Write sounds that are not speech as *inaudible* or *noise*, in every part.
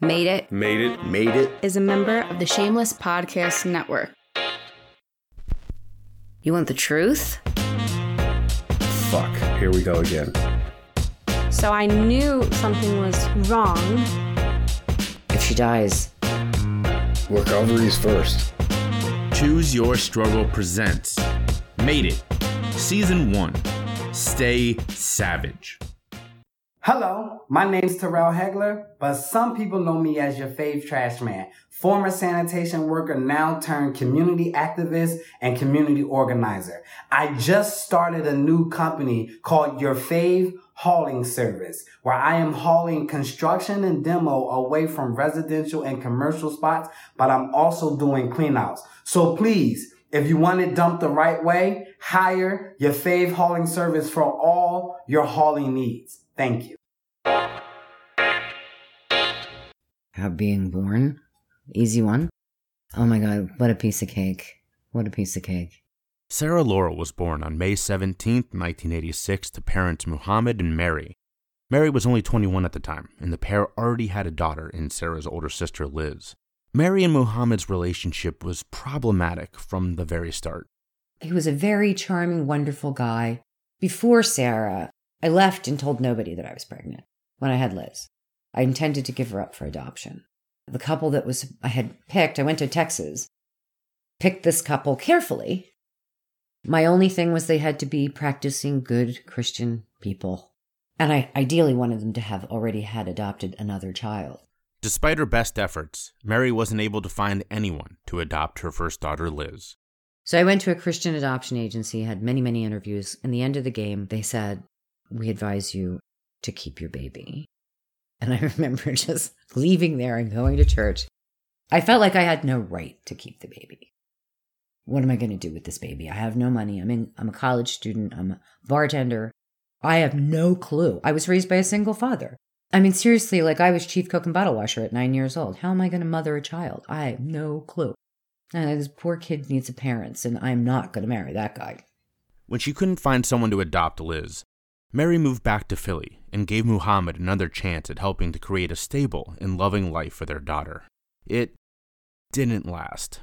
Made It Made it. Made it. is a member of the Shameless Podcast Network. You want the truth? Fuck. Here we go again. So I knew something was wrong. If she dies, Recovery's first. Choose Your Struggle presents Made It, Season 1 Stay Savage. Hello, my name's Terrill Haigler, but some people know me as your fave trash man, former sanitation worker now turned community activist and community organizer. I just started a new company called Your Fave Hauling Service, where I am hauling construction and demo away from residential and commercial spots, but I'm also doing cleanouts. So please, if you want it dumped the right way, hire your fave hauling service for all your hauling needs. Thank you. how being born, easy one. Oh my god, what a piece of cake. What a piece of cake. Sarah Laurel was born on May 17, 1986, to parents Muhammad and Mary. Mary was only 21 at the time, and the pair already had a daughter in Sarah's older sister Liz. Mary and Muhammad's relationship was problematic from the very start. He was a very charming, wonderful guy. Before Sarah, I left and told nobody that I was pregnant when I had Liz. I intended to give her up for adoption. The couple that was I had picked, I went to Texas, picked this couple carefully. My only thing was they had to be practicing good Christian people. And I ideally wanted them to have already had adopted another child. Despite her best efforts, Mary wasn't able to find anyone to adopt her first daughter, Liz. So I went to a Christian adoption agency, had many, many interviews. In the end of the game, they said, We advise you to keep your baby. And I *laughs* remember just leaving there and going to church. I felt like I had no right to keep the baby. What am I going to do with this baby? I have no money. I'm in, I'm a college student. I'm a bartender. I have no clue. I was raised by a single father. I mean, seriously, like I was chief cook and bottle washer at nine years old. How am I going to mother a child? I have no clue. And this poor kid needs a parents, and I'm not going to marry that guy. When she couldn't find someone to adopt Liz, Mary moved back to Philly and gave Muhammad another chance at helping to create a stable and loving life for their daughter. It didn't last.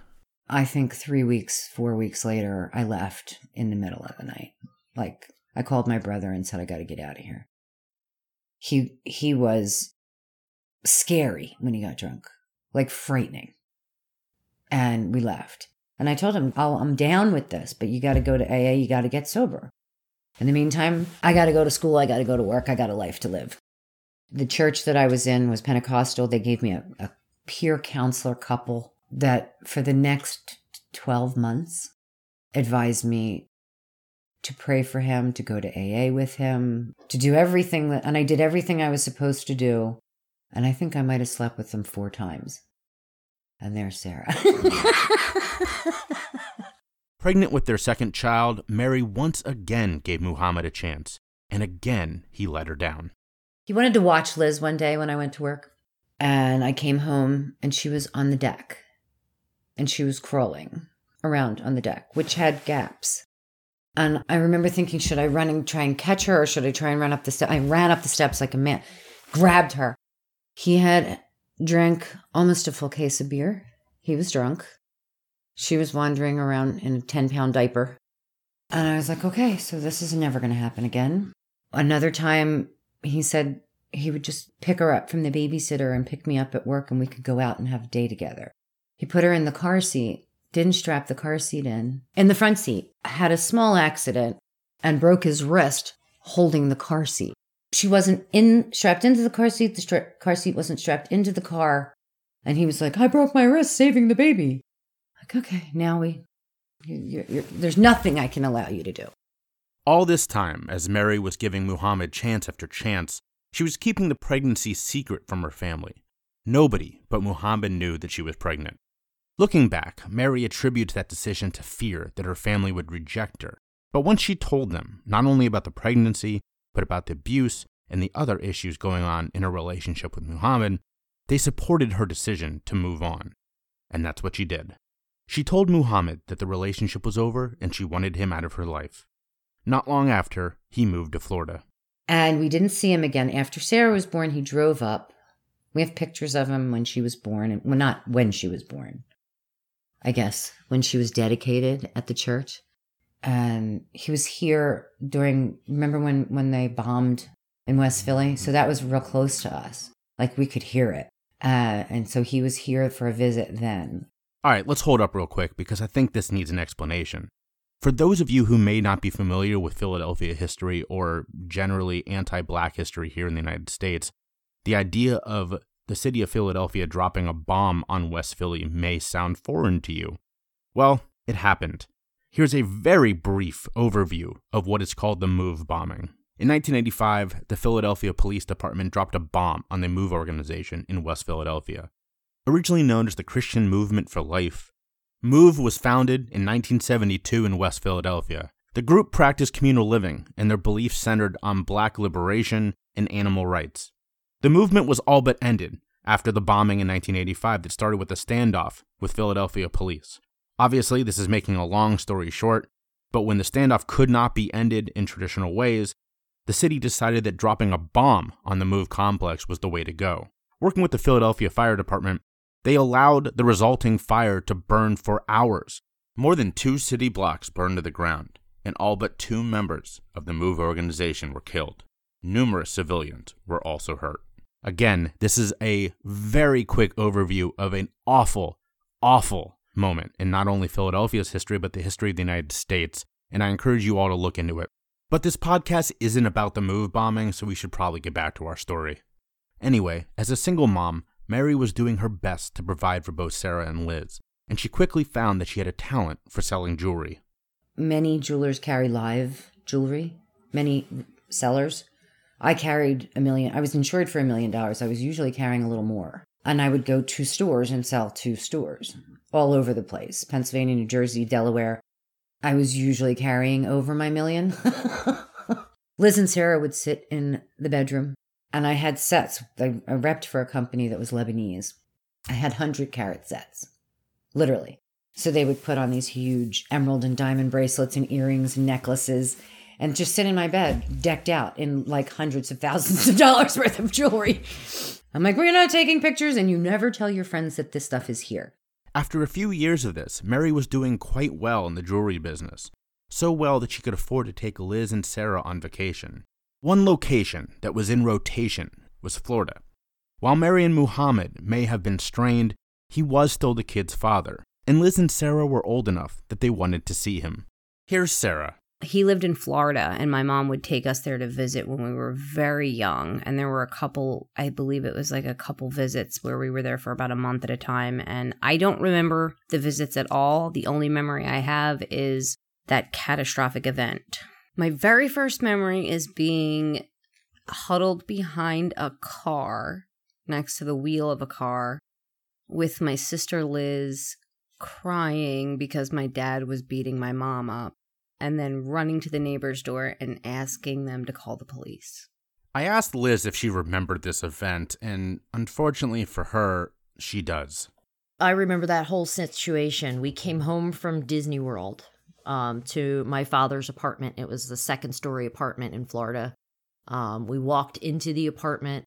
I think three weeks, four weeks later, I left in the middle of the night. Like I called my brother and said, I got to get out of here. He, he was scary when he got drunk, like frightening. And we left. And I told him, oh, I'm down with this, but you got to go to AA. You got to get sober. In the meantime, I got to go to school. I got to go to work. I got a life to live. The church that I was in was Pentecostal. They gave me a, a peer counselor couple that for the next 12 months advised me to pray for him, to go to AA with him, to do everything that, and I did everything I was supposed to do. And I think I might have slept with them four times. And there's Sarah. *laughs* *laughs* Pregnant with their second child, Mary once again gave Muhammad a chance, and again he let her down. he wanted to watch Liz one day when I went to work. And I came home and she was on the deck. And she was crawling around on the deck, which had gaps. And I remember thinking, should I run and try and catch her or should I try and run up the steps? I ran up the steps like a man, grabbed her. He had drank almost a full case of beer. He was drunk. She was wandering around in a 10 pound diaper. And I was like, okay, so this is never going to happen again. Another time, he said he would just pick her up from the babysitter and pick me up at work and we could go out and have a day together. He put her in the car seat, didn't strap the car seat in. In the front seat, had a small accident and broke his wrist holding the car seat. She wasn't in strapped into the car seat. The stra- car seat wasn't strapped into the car. And he was like, I broke my wrist saving the baby. Like, okay, now we, you you're, you're, there's nothing I can allow you to do. All this time, as Mary was giving Muhammad chance after chance, she was keeping the pregnancy secret from her family. Nobody but Muhammad knew that she was pregnant. Looking back, Mary attributes that decision to fear that her family would reject her. But once she told them not only about the pregnancy, but about the abuse and the other issues going on in her relationship with Muhammad, they supported her decision to move on. And that's what she did. She told Muhammad that the relationship was over and she wanted him out of her life. Not long after, he moved to Florida. And we didn't see him again. After Sarah was born, he drove up We have pictures of him when she was born, and well, not when she was born. I guess when she was dedicated at the church, and he was here during. Remember when when they bombed in West Philly? So that was real close to us. Like we could hear it, uh, and so he was here for a visit then. All right, let's hold up real quick because I think this needs an explanation. For those of you who may not be familiar with Philadelphia history or generally anti black history here in the United States, the idea of the city of Philadelphia dropping a bomb on West Philly may sound foreign to you. Well, it happened. Here's a very brief overview of what is called the MOVE bombing. In 1985, the Philadelphia Police Department dropped a bomb on the MOVE organization in West Philadelphia. Originally known as the Christian Movement for Life, MOVE was founded in 1972 in West Philadelphia. The group practiced communal living, and their beliefs centered on black liberation and animal rights. The movement was all but ended after the bombing in 1985 that started with a standoff with Philadelphia police. Obviously, this is making a long story short, but when the standoff could not be ended in traditional ways, the city decided that dropping a bomb on the MOVE complex was the way to go. Working with the Philadelphia Fire Department, they allowed the resulting fire to burn for hours. More than two city blocks burned to the ground, and all but two members of the MOVE organization were killed. Numerous civilians were also hurt. Again, this is a very quick overview of an awful, awful moment in not only Philadelphia's history, but the history of the United States. And I encourage you all to look into it. But this podcast isn't about the MOVE bombing, so we should probably get back to our story. Anyway, as a single mom, Mary was doing her best to provide for both Sarah and Liz, and she quickly found that she had a talent for selling jewelry. Many jewelers carry live jewelry, many sellers. I carried a million, I was insured for a million dollars. I was usually carrying a little more. And I would go to stores and sell to stores all over the place Pennsylvania, New Jersey, Delaware. I was usually carrying over my million. *laughs* Liz and Sarah would sit in the bedroom, and I had sets. I, I repped for a company that was Lebanese. I had 100 carat sets, literally. So they would put on these huge emerald and diamond bracelets and earrings and necklaces and just sit in my bed decked out in like hundreds of thousands of dollars worth of jewelry. I'm like, we're not taking pictures, and you never tell your friends that this stuff is here. After a few years of this, Mary was doing quite well in the jewelry business. So well that she could afford to take Liz and Sarah on vacation. One location that was in rotation was Florida. While Mary and Muhammad may have been strained, he was still the kid's father, and Liz and Sarah were old enough that they wanted to see him. Here's Sarah he lived in Florida, and my mom would take us there to visit when we were very young. And there were a couple, I believe it was like a couple visits where we were there for about a month at a time. And I don't remember the visits at all. The only memory I have is that catastrophic event. My very first memory is being huddled behind a car next to the wheel of a car with my sister Liz crying because my dad was beating my mom up and then running to the neighbor's door and asking them to call the police. I asked Liz if she remembered this event, and unfortunately for her, she does. I remember that whole situation. We came home from Disney World um, to my father's apartment. It was the second story apartment in Florida. Um, we walked into the apartment.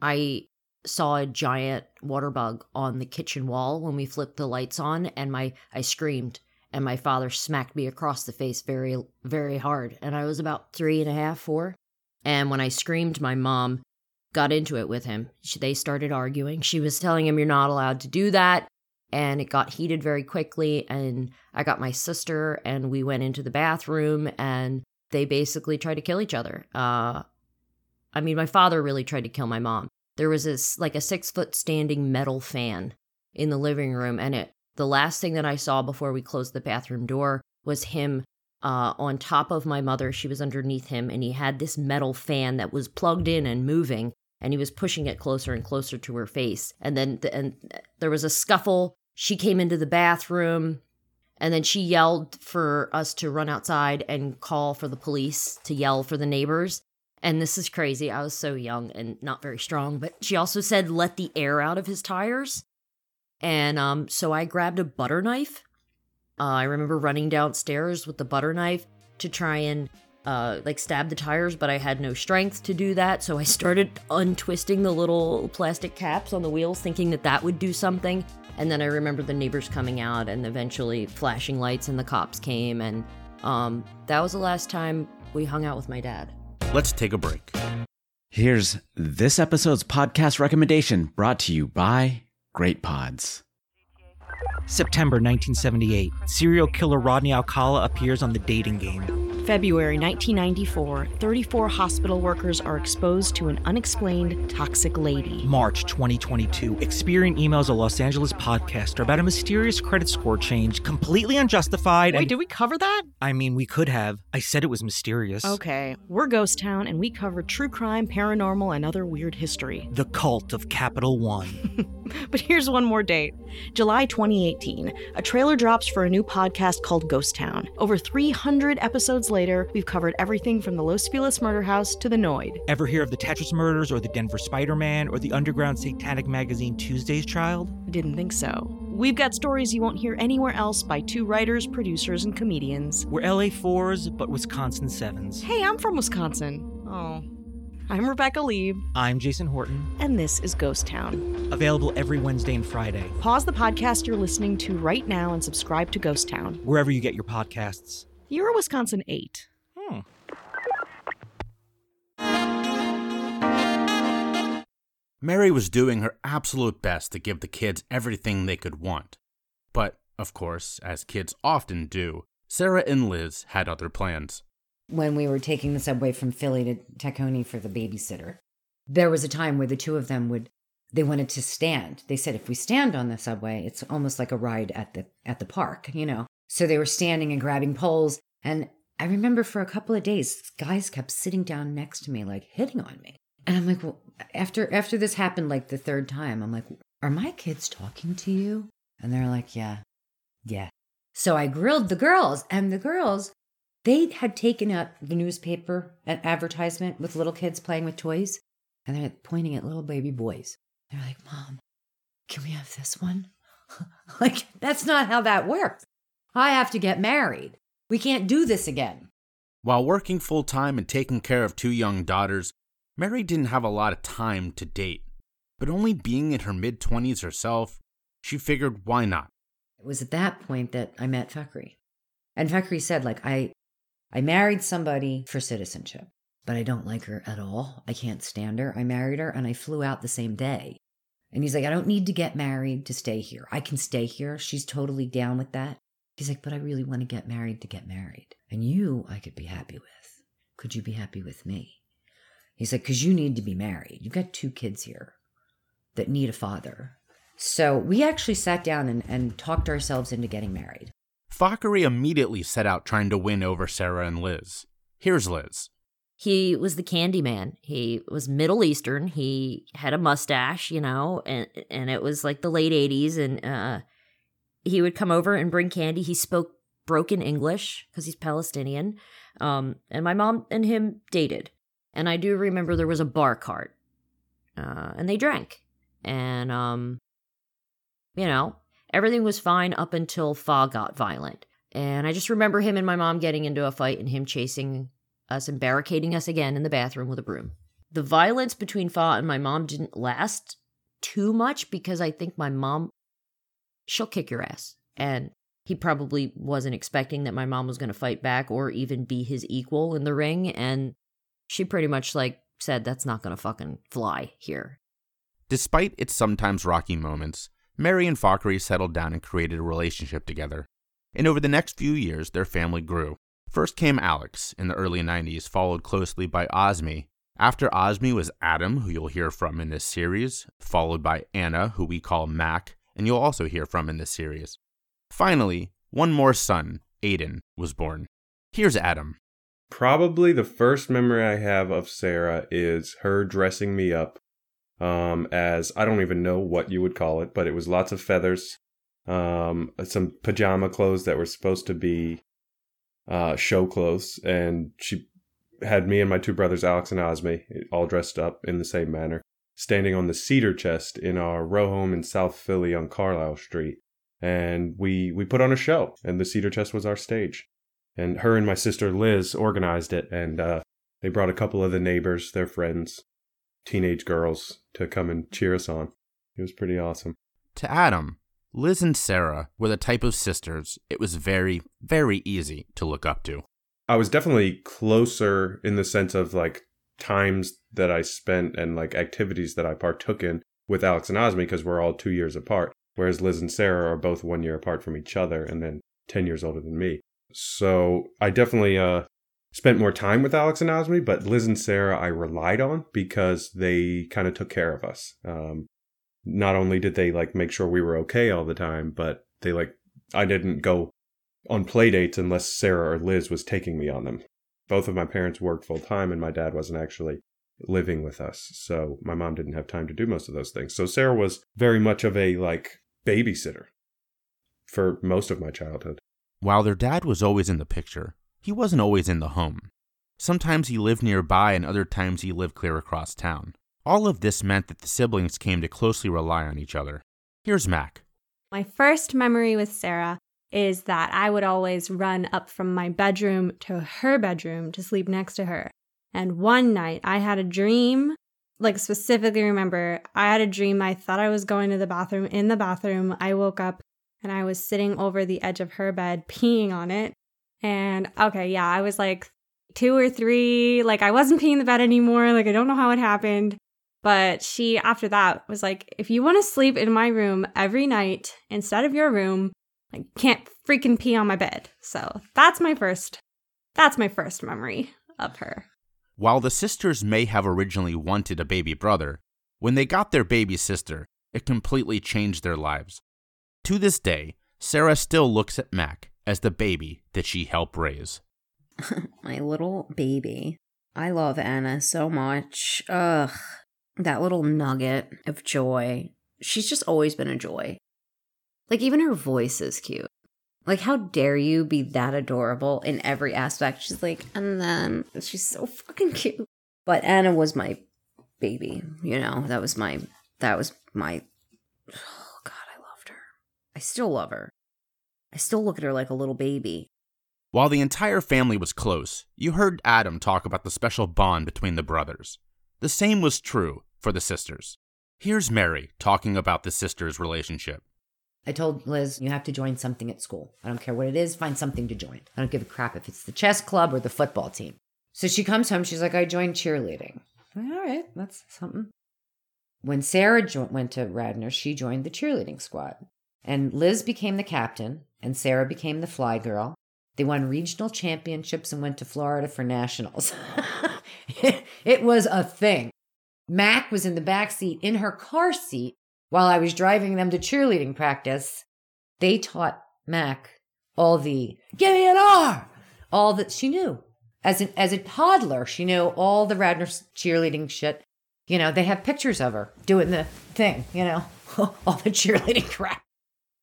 I saw a giant water bug on the kitchen wall when we flipped the lights on, and my I screamed and my father smacked me across the face very, very hard. And I was about three and a half, four. And when I screamed, my mom got into it with him. She, they started arguing. She was telling him, You're not allowed to do that. And it got heated very quickly. And I got my sister, and we went into the bathroom, and they basically tried to kill each other. Uh, I mean, my father really tried to kill my mom. There was this, like a six foot standing metal fan in the living room, and it the last thing that I saw before we closed the bathroom door was him uh, on top of my mother. She was underneath him, and he had this metal fan that was plugged in and moving, and he was pushing it closer and closer to her face. And then the, and there was a scuffle. She came into the bathroom, and then she yelled for us to run outside and call for the police to yell for the neighbors. And this is crazy. I was so young and not very strong, but she also said, let the air out of his tires. And um, so I grabbed a butter knife. Uh, I remember running downstairs with the butter knife to try and uh, like stab the tires, but I had no strength to do that. So I started untwisting the little plastic caps on the wheels, thinking that that would do something. And then I remember the neighbors coming out and eventually flashing lights, and the cops came. And um, that was the last time we hung out with my dad. Let's take a break. Here's this episode's podcast recommendation brought to you by Great Pods. September 1978, serial killer Rodney Alcala appears on the dating game. February 1994, 34 hospital workers are exposed to an unexplained toxic lady. March 2022, Experian emails a Los Angeles podcaster about a mysterious credit score change, completely unjustified. Wait, and did we cover that? I mean, we could have. I said it was mysterious. Okay, we're Ghost Town, and we cover true crime, paranormal, and other weird history. *laughs* The cult of Capital One. *laughs* But here's one more date July 2018. A trailer drops for a new podcast called Ghost Town. Over 300 episodes later, we've covered everything from the Los Feliz murder house to the Noid. Ever hear of the Tetris murders or the Denver Spider Man or the underground satanic magazine Tuesday's Child? Didn't think so. We've got stories you won't hear anywhere else by two writers, producers, and comedians. We're LA 4s, but Wisconsin 7s. Hey, I'm from Wisconsin. Oh. I'm Rebecca Leib, I'm Jason Horton. and this is Ghost Town. Available every Wednesday and Friday, Pause the podcast you're listening to right now and subscribe to Ghost Town. wherever you get your podcasts. You're a Wisconsin 8. Hmm. Mary was doing her absolute best to give the kids everything they could want. But, of course, as kids often do, Sarah and Liz had other plans. when we were taking the subway from Philly to Tacony for the babysitter, there was a time where the two of them would they wanted to stand. They said if we stand on the subway, it's almost like a ride at the at the park, you know. So they were standing and grabbing poles and I remember for a couple of days guys kept sitting down next to me like hitting on me. And I'm like, well, after after this happened like the third time, I'm like, are my kids talking to you? And they're like, yeah. Yeah. So I grilled the girls and the girls they had taken out the newspaper, an advertisement with little kids playing with toys, and they're pointing at little baby boys. They're like, Mom, can we have this one? *laughs* like, that's not how that works. I have to get married. We can't do this again. While working full time and taking care of two young daughters, Mary didn't have a lot of time to date. But only being in her mid 20s herself, she figured why not? It was at that point that I met Fakri. And Fakri said, like, I I married somebody for citizenship, but I don't like her at all. I can't stand her. I married her and I flew out the same day. And he's like, I don't need to get married to stay here. I can stay here. She's totally down with that. He's like, but I really want to get married to get married. And you, I could be happy with. Could you be happy with me? He's like, because you need to be married. You've got two kids here that need a father. So we actually sat down and, and talked ourselves into getting married. Fakri immediately set out trying to win over Sarah and Liz. Here's Liz. He was the candy man. He was Middle Eastern. He had a mustache, you know, and and it was like the late 80s and uh he would come over and bring candy. He spoke broken English because he's Palestinian. Um and my mom and him dated. And I do remember there was a bar cart. Uh and they drank. And um you know, everything was fine up until Fa got violent. And I just remember him and my mom getting into a fight and him chasing us and barricading us again in the bathroom with a broom. The violence between Fa and my mom didn't last too much because I think my mom, she'll kick your ass. And he probably wasn't expecting that my mom was going to fight back or even be his equal in the ring. And she pretty much like said, that's not going to fucking fly here. Despite its sometimes rocky moments, Mary and Fakri settled down and created a relationship together. And over the next few years, their family grew. First came Alex in the early 90s, followed closely by Osmi. After Osmi was Adam, who you'll hear from in this series, followed by Anna, who we call Mac, and you'll also hear from in this series. Finally, one more son, Aiden, was born. Here's Adam. Probably the first memory I have of Sarah is her dressing me up um, as I don't even know what you would call it, but it was lots of feathers, um, some pajama clothes that were supposed to be uh, show clothes, and she had me and my two brothers, Alex and Osmi, all dressed up in the same manner, standing on the cedar chest in our row home in South Philly on Carlisle Street, and we we put on a show, and the cedar chest was our stage, And her and my sister Liz organized it, and uh, they brought a couple of the neighbors, their friends, teenage girls, to come and cheer us on. It was pretty awesome. To Adam, Liz and Sarah were the type of sisters it was very, very easy to look up to. I was definitely closer in the sense of like times that I spent and like activities that I partook in with Alex and Osmi because we're all two years apart, whereas Liz and Sarah are both one year apart from each other and then 10 years older than me. So I definitely uh, spent more time with Alex and Osmi, but Liz and Sarah I relied on because they kind of took care of us. Um, not only did they like make sure we were okay all the time, but they like I didn't go on play dates unless Sarah or Liz was taking me on them. Both of my parents worked full time and my dad wasn't actually living with us. So my mom didn't have time to do most of those things. So Sarah was very much of a like babysitter for most of my childhood. While their dad was always in the picture, he wasn't always in the home. Sometimes he lived nearby and other times he lived clear across town. All of this meant that the siblings came to closely rely on each other. Here's Mac. My first memory with Sarah is that I would always run up from my bedroom to her bedroom to sleep next to her. And one night I had a dream, like specifically remember, I had a dream. I thought I was going to the bathroom. In the bathroom, I woke up and I was sitting over the edge of her bed, peeing on it. And okay, yeah, I was like two or three. Like I wasn't peeing the bed anymore. Like I don't know how it happened. But she, after that, was like, if you want to sleep in my room every night instead of your room, I can't freaking pee on my bed. So that's my first, that's my first memory of her. While the sisters may have originally wanted a baby brother, when they got their baby sister, it completely changed their lives. To this day, Sarah still looks at Mac as the baby that she helped raise. *laughs* my little baby. I love Anna so much. Ugh that little nugget of joy. She's just always been a joy. Like, even her voice is cute. Like, how dare you be that adorable in every aspect? She's like, and then she's so fucking cute. But Anna was my baby, you know, that was my, that was my, oh God, I loved her. I still love her. I still look at her like a little baby. While the entire family was close, you heard Adam talk about the special bond between the brothers. The same was true for the sisters. Here's Mary talking about the sisters' relationship. I told Liz, you have to join something at school. I don't care what it is, find something to join. I don't give a crap if it's the chess club or the football team. So she comes home, she's like, I joined cheerleading. All right, that's something. When Sarah jo- went to Radnor, she joined the cheerleading squad. And Liz became the captain, and Sarah became the fly girl. They won regional championships and went to Florida for nationals. *laughs* it was a thing. Mac was in the back seat in her car seat while I was driving them to cheerleading practice. They taught Mac all the give me an R, all that she knew. As an as a toddler, she knew all the Radnor cheerleading shit. You know, they have pictures of her doing the thing, you know, *laughs* all the cheerleading *laughs* crap.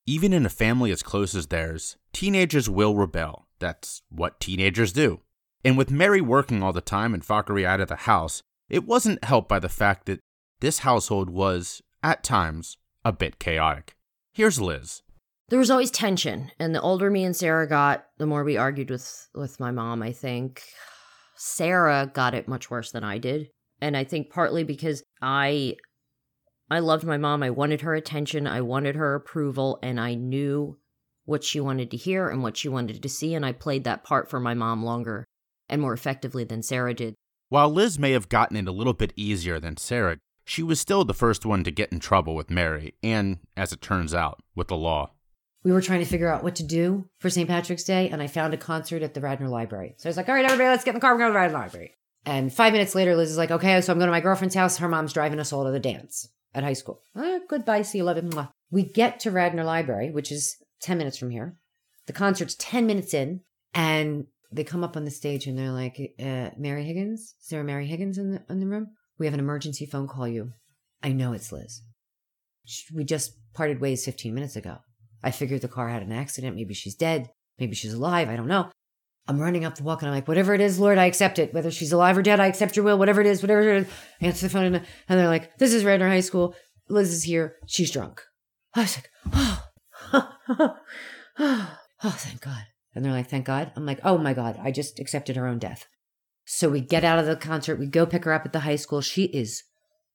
Even in a family as close as theirs, teenagers will rebel. That's what teenagers do. And with Mary working all the time and Fakri out of the house, it wasn't helped by the fact that this household was, at times, a bit chaotic. Here's Liz. There was always tension, and the older me and Sarah got, the more we argued with with my mom, I think. Sarah got it much worse than I did. And I think partly because I I loved my mom. I wanted her attention, I wanted her approval, and I knew what she wanted to hear and what she wanted to see, and I played that part for my mom longer and more effectively than Sarah did. While Liz may have gotten it a little bit easier than Sarah, she was still the first one to get in trouble with Mary, and, as it turns out, with the law. We were trying to figure out what to do for St. Patrick's Day, and I found a concert at the Radnor Library. So I was like, all right, everybody, let's get in the car, we're going to the Radnor Library. And five minutes later, Liz is like, okay, so I'm going to my girlfriend's house. Her mom's driving us all to the dance at high school. Oh, goodbye, see you, love. We get to Radnor Library, which is 10 minutes from here. The concert's 10 minutes in, and they come up on the stage and they're like, uh, Mary Higgins? Is there a Mary Higgins in the, in the room? We have an emergency phone call you. I know it's Liz. We just parted ways 15 minutes ago. I figured the car had an accident. Maybe she's dead. Maybe she's alive. I don't know. I'm running up the walk and I'm like, whatever it is, Lord, I accept it. Whether she's alive or dead, I accept your will. Whatever it is, whatever it is. I answer the phone and, they're like, this is Radnor High School. Liz is here. She's drunk. I was like, *gasps* oh, oh, *sighs* *sighs* *sighs* thank God. And they're like, thank God. I'm like, oh my God, I just accepted her own death. So we get out of the concert, we go pick her up at the high school. She is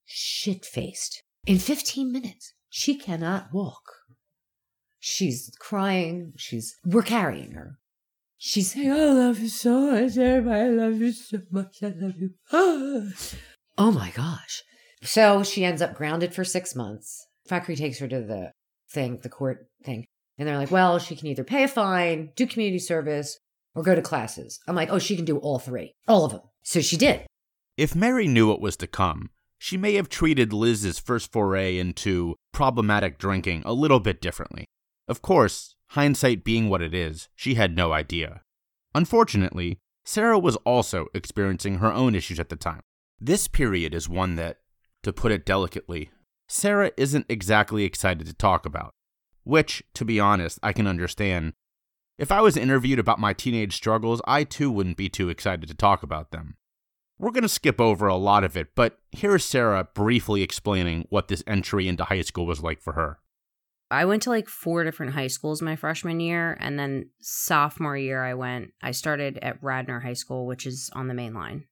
shit faced. In 15 minutes, she cannot walk. She's crying. She's, we're carrying her. She's saying, oh, I love you so much, everybody. I love you so much. I love you. *gasps* oh my gosh. So she ends up grounded for six months. Fakri takes her to the thing, the court thing. And they're like, well, she can either pay a fine, do community service, or go to classes. I'm like, oh, she can do all three, all of them. So she did. If Mary knew what was to come, she may have treated Liz's first foray into problematic drinking a little bit differently. Of course, hindsight being what it is, she had no idea. Unfortunately, Sarah was also experiencing her own issues at the time. This period is one that, to put it delicately, Sarah isn't exactly excited to talk about. Which, to be honest, I can understand. If I was interviewed about my teenage struggles, I too wouldn't be too excited to talk about them. We're going to skip over a lot of it, but here's Sarah briefly explaining what this entry into high school was like for her. I went to like four different high schools my freshman year, and then sophomore year, I went, I started at Radnor High School, which is on the main line.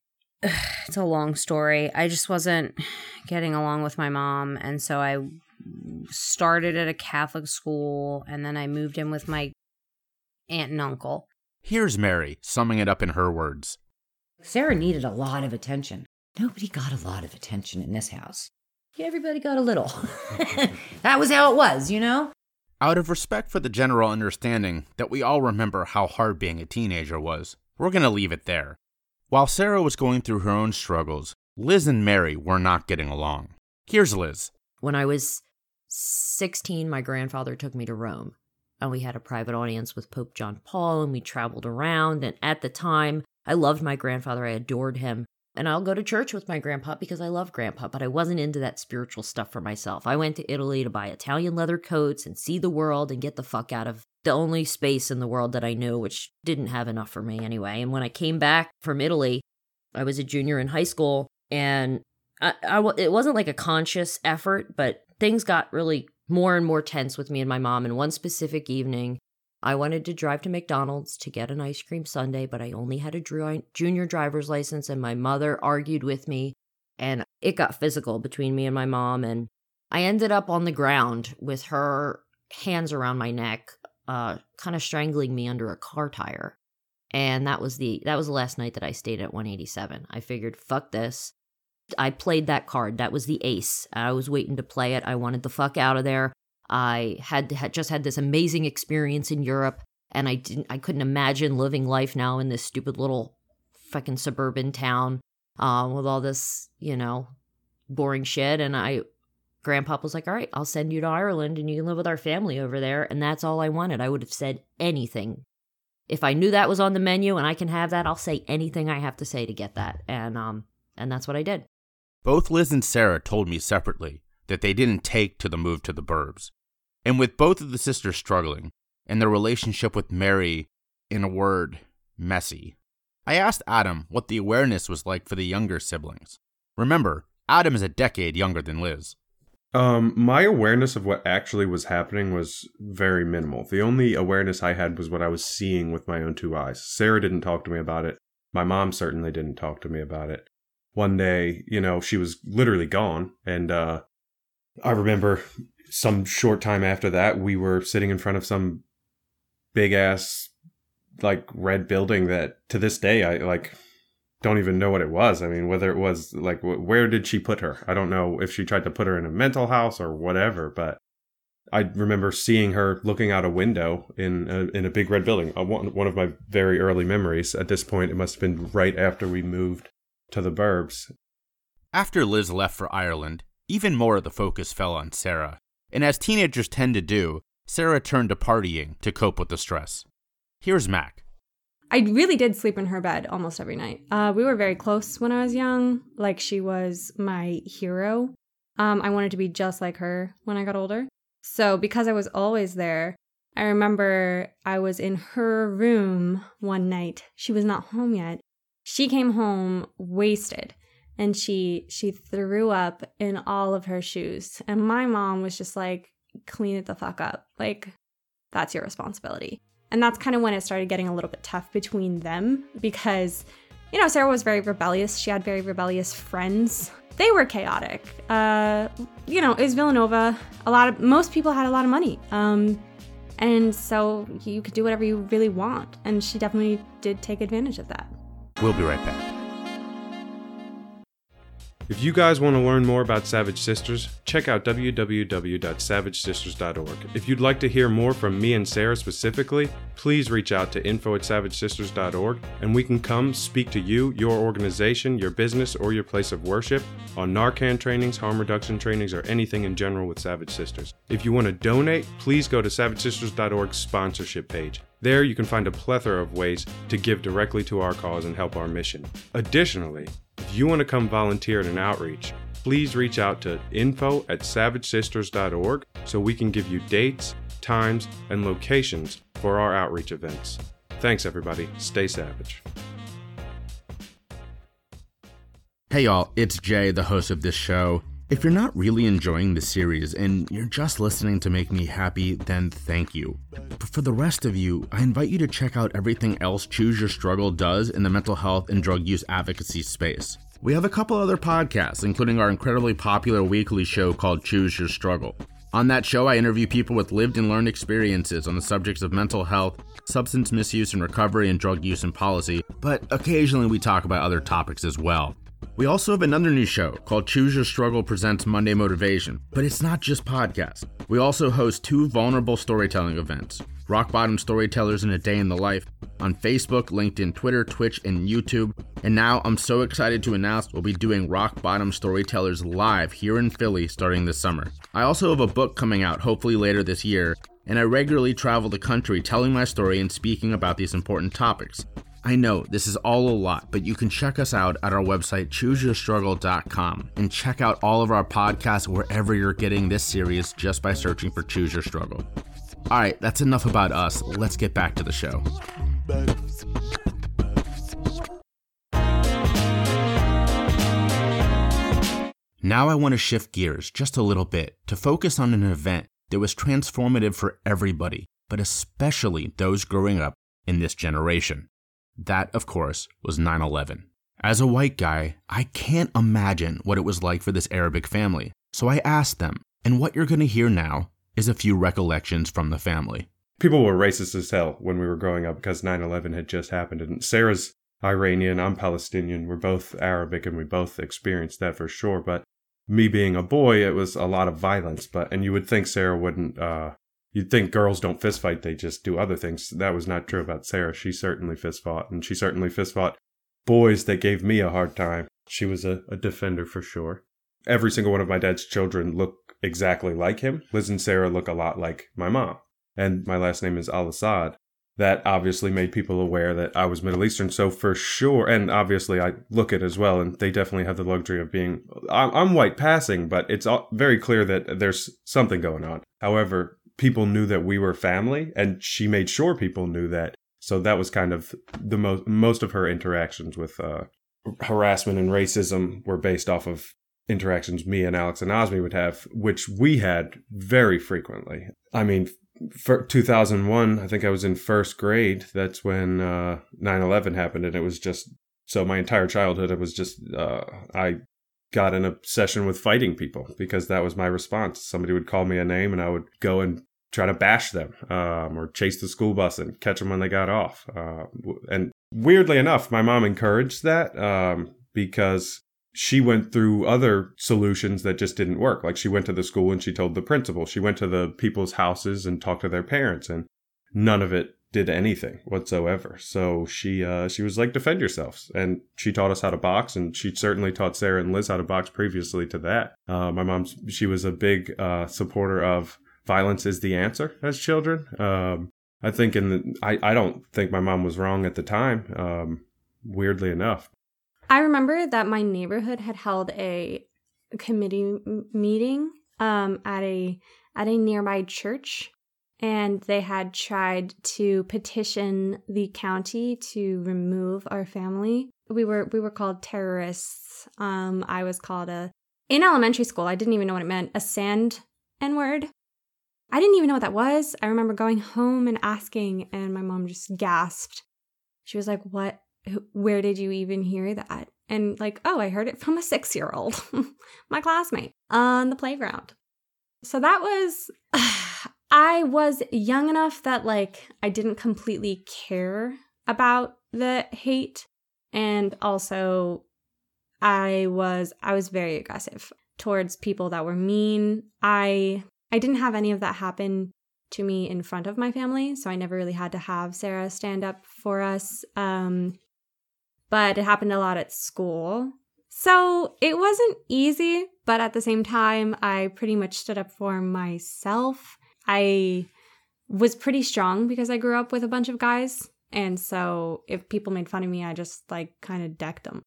*sighs* It's a long story. I just wasn't getting along with my mom, and so I started at a Catholic school, and then I moved in with my aunt and uncle. Here's Mary summing it up in her words Sarah needed a lot of attention. Nobody got a lot of attention in this house. Everybody got a little. *laughs* that was how it was, you know? Out of respect for the general understanding that we all remember how hard being a teenager was, we're going to leave it there. While Sarah was going through her own struggles, Liz and Mary were not getting along. Here's Liz. When I was 16, my grandfather took me to Rome, and we had a private audience with Pope John Paul, and we traveled around. And at the time, I loved my grandfather, I adored him. And I'll go to church with my grandpa because I love grandpa, but I wasn't into that spiritual stuff for myself. I went to Italy to buy Italian leather coats and see the world and get the fuck out of the only space in the world that I knew, which didn't have enough for me anyway. And when I came back from Italy, I was a junior in high school and I, I, it wasn't like a conscious effort, but things got really more and more tense with me and my mom. And one specific evening, I wanted to drive to McDonald's to get an ice cream sundae, but I only had a junior driver's license, and my mother argued with me, and it got physical between me and my mom. And I ended up on the ground with her hands around my neck, uh, kind of strangling me under a car tire. And that was the that was the last night that I stayed at 187. I figured, fuck this. I played that card. That was the ace. I was waiting to play it. I wanted the fuck out of there. I had, had just had this amazing experience in Europe, and I didn't. I couldn't imagine living life now in this stupid little fucking suburban town uh, with all this, you know, boring shit. And I, Grandpa was like, "All right, I'll send you to Ireland, and you can live with our family over there." And that's all I wanted. I would have said anything if I knew that was on the menu and I can have that. I'll say anything I have to say to get that, and um, and that's what I did. Both Liz and Sarah told me separately that they didn't take to the move to the burbs. And with both of the sisters struggling, and their relationship with Mary, in a word, messy, I asked Adam what the awareness was like for the younger siblings. Remember, Adam is a decade younger than Liz. Um, my awareness of what actually was happening was very minimal. The only awareness I had was what I was seeing with my own two eyes. Sarah didn't talk to me about it. My mom certainly didn't talk to me about it. One day, you know, she was literally gone, and uh, I remember some short time after that, we were sitting in front of some big ass like red building that to this day I like don't even know what it was. I mean, whether it was like where did she put her? I don't know if she tried to put her in a mental house or whatever, but I remember seeing her looking out a window in a, in a big red building. One, one of my very early memories. At this point, it must have been right after we moved to the burbs. After Liz left for Ireland, even more of the focus fell on Sarah. And as teenagers tend to do, Sarah turned to partying to cope with the stress. Here's Mac. I really did sleep in her bed almost every night. Uh, we were very close when I was young. Like she was my hero. Um, I wanted to be just like her when I got older. So because I was always there, I remember I was in her room one night. She was not home yet. She came home wasted and she she threw up in all of her shoes and my mom was just like clean it the fuck up like that's your responsibility And that's kind of when it started getting a little bit tough between them because, you know, Sarah was very rebellious. She had very rebellious friends. They were chaotic. Uh, you know, is Villanova. A lot of most people had a lot of money. Um, and so you could do whatever you really want. And she definitely did take advantage of that. We'll be right back. If you guys want to learn more about Savage Sisters, check out www.savagesisters.org. If you'd like to hear more from me and Sarah specifically, please reach out to info at savagesisters.org and we can come speak to you, your organization, your business, or your place of worship on Narcan trainings, harm reduction trainings, or anything in general with Savage Sisters. If you want to donate, please go to savagesisters.org's sponsorship page. There, you can find a plethora of ways to give directly to our cause and help our mission. Additionally, if you want to come volunteer at an outreach, please reach out to info at savagesisters.org so we can give you dates, times, and locations for our outreach events. Thanks, everybody. Stay savage. Hey, y'all, it's Jay, the host of this show. If you're not really enjoying the series and you're just listening to make me happy, then thank you. But for the rest of you, I invite you to check out everything else Choose Your Struggle does in the mental health and drug use advocacy space. We have a couple other podcasts, including our incredibly popular weekly show called Choose Your Struggle. On that show, I interview people with lived and learned experiences on the subjects of mental health, substance misuse and recovery, and drug use and policy, but occasionally we talk about other topics as well. We also have another new show called Choose Your Struggle Presents Monday Motivation, but it's not just podcasts. We also host two vulnerable storytelling events Rock Bottom Storytellers in a Day in the Life on Facebook, LinkedIn, Twitter, Twitch, and YouTube. And now I'm so excited to announce we'll be doing Rock Bottom Storytellers live here in Philly starting this summer. I also have a book coming out hopefully later this year, and I regularly travel the country telling my story and speaking about these important topics. I know this is all a lot, but you can check us out at our website, chooseyourstruggle.com, and check out all of our podcasts wherever you're getting this series just by searching for Choose Your Struggle. All right, that's enough about us. Let's get back to the show. Now I want to shift gears just a little bit to focus on an event that was transformative for everybody, but especially those growing up in this generation. That, of course, was 9 11. As a white guy, I can't imagine what it was like for this Arabic family, so I asked them, and what you're going to hear now is a few recollections from the family. People were racist as hell when we were growing up because 9 11 had just happened. And Sarah's Iranian, I'm Palestinian. We're both Arabic and we both experienced that for sure. But me being a boy, it was a lot of violence. But, and you would think Sarah wouldn't, uh, you'd think girls don't fist fight, they just do other things. That was not true about Sarah. She certainly fist fought, and she certainly fist fought boys that gave me a hard time. She was a, a defender for sure. Every single one of my dad's children look exactly like him. Liz and Sarah look a lot like my mom. And my last name is Al Assad. That obviously made people aware that I was Middle Eastern. So for sure, and obviously I look it as well, and they definitely have the luxury of being. I'm white passing, but it's very clear that there's something going on. However, people knew that we were family, and she made sure people knew that. So that was kind of the most most of her interactions with uh, harassment and racism were based off of interactions me and Alex and Osmi would have, which we had very frequently. I mean, for 2001, I think I was in first grade. That's when uh, 9/11 happened, and it was just so my entire childhood. It was just uh, I got an obsession with fighting people because that was my response. Somebody would call me a name, and I would go and try to bash them um, or chase the school bus and catch them when they got off. Uh, and weirdly enough, my mom encouraged that um, because she went through other solutions that just didn't work. Like she went to the school and she told the principal. She went to the people's houses and talked to their parents, and none of it did anything whatsoever. So she uh, she was like, defend yourselves, and she taught us how to box, and she certainly taught Sarah and Liz how to box previously to that. Uh, my mom, she was a big uh, supporter of violence is the answer as children. Um, I think in the I, I don't think my mom was wrong at the time. Um, weirdly enough, I remember that my neighborhood had held a committee meeting um, at a at a nearby church, and they had tried to petition the county to remove our family. We were we were called terrorists. Um, I was called a in elementary school. I didn't even know what it meant. A sand n word. I didn't even know what that was. I remember going home and asking, and my mom just gasped. She was like, What? Where did you even hear that? And like, oh, I heard it from a six year old, *laughs* my classmate on the playground. So that was, *sighs* I was young enough that like I didn't completely care about the hate. And also, I was, I was very aggressive towards people that were mean. I I didn't have any of that happen to me in front of my family, so I never really had to have Sarah stand up for us. Um, but it happened a lot at school. So it wasn't easy, but at the same time, I pretty much stood up for myself. I was pretty strong because I grew up with a bunch of guys. And so if people made fun of me, I just like kind of decked them.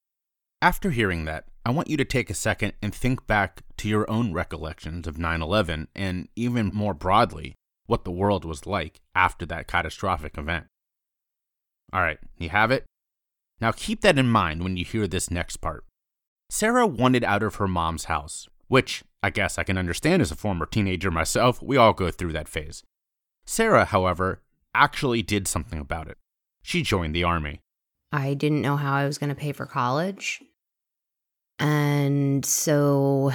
After hearing that, I want you to take a second and think back to your own recollections of 9 11 and even more broadly, what the world was like after that catastrophic event. All right, you have it? Now keep that in mind when you hear this next part. Sarah wanted out of her mom's house, which I guess I can understand as a former teenager myself. We all go through that phase. Sarah, however, actually did something about it. She joined the army. I didn't know how I was going to pay for college. And so,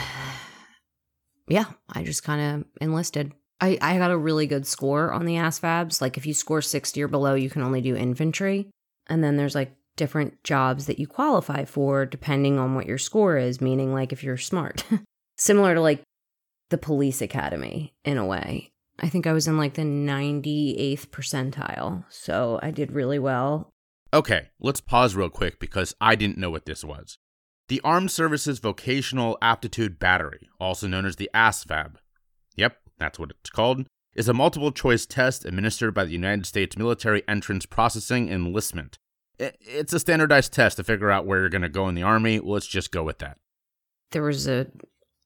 yeah, I just kind of enlisted. I, I got a really good score on the ASVABs. Like, if you score 60 or below, you can only do infantry. And then there's like different jobs that you qualify for depending on what your score is, meaning, like, if you're smart. *laughs* Similar to like the police academy in a way. I think I was in like the 98th percentile. So I did really well. Okay, let's pause real quick because I didn't know what this was. The Armed Services Vocational Aptitude Battery, also known as the ASVAB, yep, that's what it's called, is a multiple choice test administered by the United States Military Entrance Processing Enlistment. It's a standardized test to figure out where you're going to go in the Army. Let's just go with that. There was a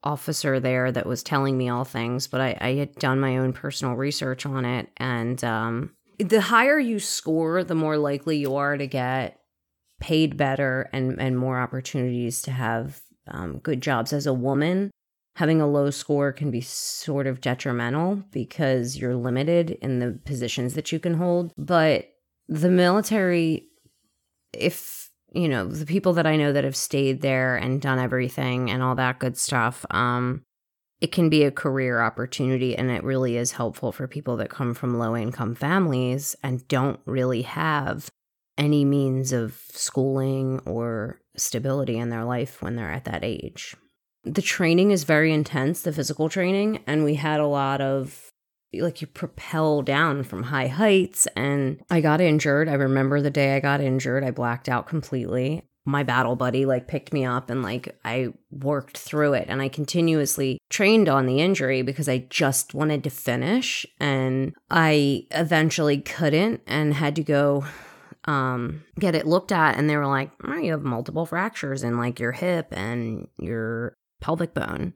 officer there that was telling me all things, but I, I had done my own personal research on it. And um, the higher you score, the more likely you are to get paid better and and more opportunities to have um, good jobs. As a woman having a low score can be sort of detrimental because you're limited in the positions that you can hold. But the military if you know the people that i know that have stayed there and done everything and all that good stuff um it can be a career opportunity and it really is helpful for people that come from low income families and don't really have any means of schooling or stability in their life when they're at that age. The training is very intense, the physical training, and we had a lot of like you propel down from high heights and I got injured. I remember the day I got injured, I blacked out completely. My battle buddy like picked me up and like I worked through it and I continuously trained on the injury because I just wanted to finish and I eventually couldn't and had to go um, get it looked at, and they were like, oh, "You have multiple fractures in like your hip and your pelvic bone."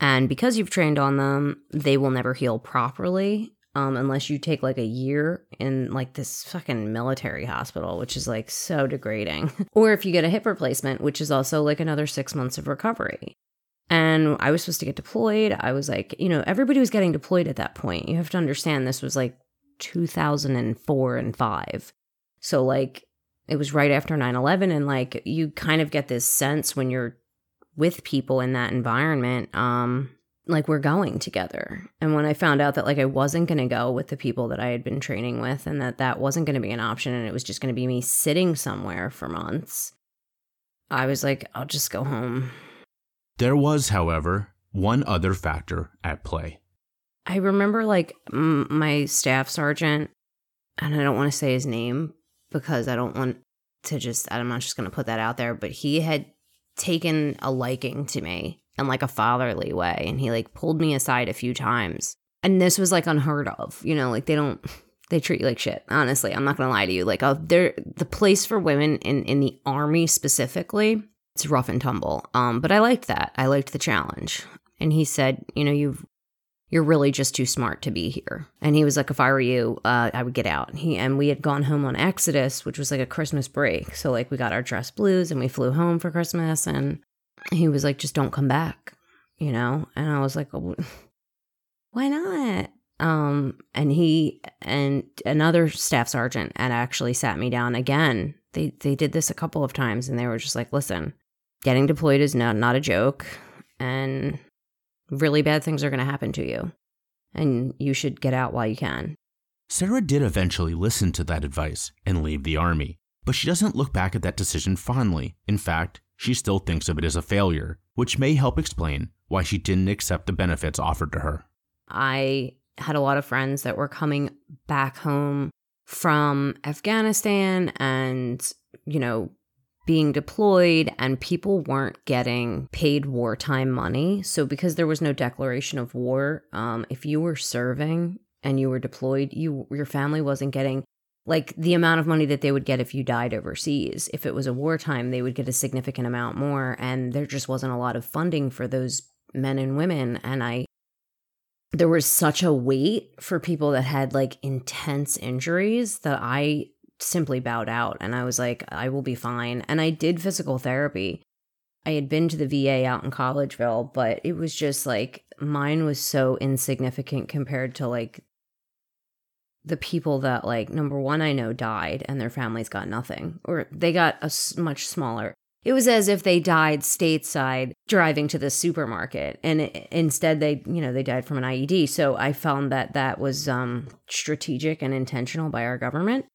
And because you've trained on them, they will never heal properly um, unless you take like a year in like this fucking military hospital, which is like so degrading. *laughs* or if you get a hip replacement, which is also like another six months of recovery. And I was supposed to get deployed. I was like, you know, everybody was getting deployed at that point. You have to understand this was like 2004 and 5. So, like, it was right after 9 11. And, like, you kind of get this sense when you're with people in that environment, um, like, we're going together. And when I found out that, like, I wasn't going to go with the people that I had been training with and that that wasn't going to be an option and it was just going to be me sitting somewhere for months, I was like, I'll just go home. There was, however, one other factor at play. I remember, like, m- my staff sergeant, and I don't want to say his name, because I don't want to just, I'm not just going to put that out there, but he had taken a liking to me in like a fatherly way. And he like pulled me aside a few times. And this was like unheard of, you know, like they don't, they treat you like shit. Honestly, I'm not going to lie to you. Like, oh, they're the place for women in, in the army specifically, it's rough and tumble. Um, but I liked that. I liked the challenge. And he said, you know, you've you're really just too smart to be here. And he was like, if I were you, uh, I would get out. And he and we had gone home on Exodus, which was like a Christmas break. So like we got our dress blues and we flew home for Christmas. And he was like, just don't come back, you know. And I was like, oh, *laughs* why not? Um, and he and another staff sergeant had actually sat me down again. They they did this a couple of times, and they were just like, "Listen, getting deployed is not not a joke, and really bad things are going to happen to you, and you should get out while you can." Sarah did eventually listen to that advice and leave the army, but she doesn't look back at that decision fondly. In fact, she still thinks of it as a failure, which may help explain why she didn't accept the benefits offered to her. I had a lot of friends that were coming back home from Afghanistan and, you know, being deployed, and people weren't getting paid wartime money. So, because there was no declaration of war, um, if you were serving and you were deployed, you your family wasn't getting like the amount of money that they would get if you died overseas. If it was a wartime, they would get a significant amount more, and there just wasn't a lot of funding for those men and women. And I, there was such a weight for people that had like intense injuries that I simply bowed out and I was like, I will be fine. And I did physical therapy. I had been to the VA out in Collegeville, but it was just like mine was so insignificant compared to like the people that like number one I know died and their families got nothing or they got a much smaller. It was as if they died stateside driving to the supermarket and it, instead they you know they died from an IED. So I found that that was um strategic and intentional by our government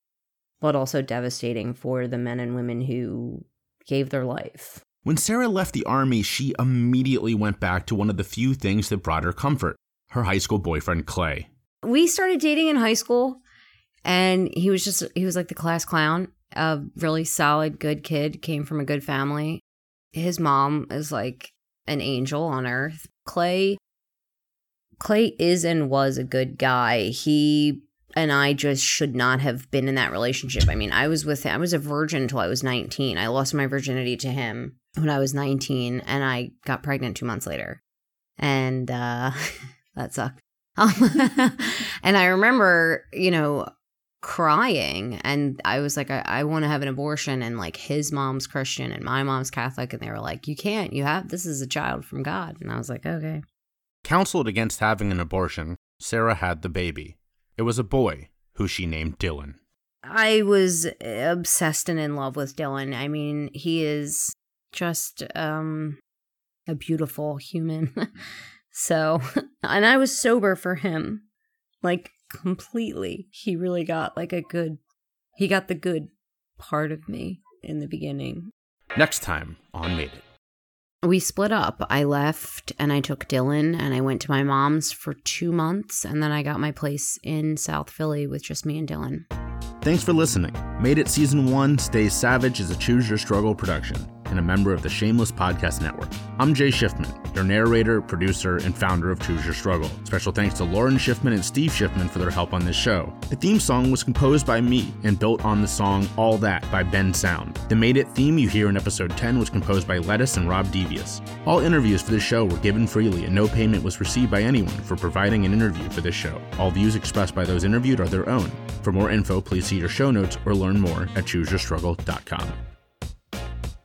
but also devastating for the men and women who gave their life. When Sarah left the army, she immediately went back to one of the few things that brought her comfort her high school boyfriend, Clay. We started dating in high school, and he was just, he was like the class clown, a really solid, good kid, came from a good family. His mom is like an angel on earth. Clay, Clay is and was a good guy. He and I just should not have been in that relationship. I mean, I was with him, I was a virgin until I was 19. I lost my virginity to him when I was 19, and I got pregnant two months later. And uh, *laughs* that sucked. Um, *laughs* and I remember, you know, crying, and I was like, I, I want to have an abortion. And like his mom's Christian and my mom's Catholic, and they were like, You can't, you have, this is a child from God. And I was like, Okay. Counseled against having an abortion, Sarah had the baby. It was a boy who she named Dylan. I was obsessed and in love with Dylan. I mean, he is just um a beautiful human. *laughs* so, *laughs* and I was sober for him. Like completely. He really got like a good he got the good part of me in the beginning. Next time on Made It. We split up. I left and I took Dylan and I went to my mom's for two months. And then I got my place in South Philly with just me and Dylan. Thanks for listening. Made It Season 1 Stay Savage is a Choose Your Struggle production and a member of the Shameless Podcast Network. I'm Jay Shifman, your narrator, producer, and founder of Choose Your Struggle. Special thanks to Lauren Shifman and Steve Shifman for their help on this show. The theme song was composed by me and built on the song All That by Bensound. The Made It theme you hear in episode 10 was composed by Lettuce and Rob Devious. All interviews for this show were given freely and no payment was received by anyone for providing an interview for this show. All views expressed by those interviewed are their own. For more info, please see your show notes or learn more at chooseyourstruggle.com.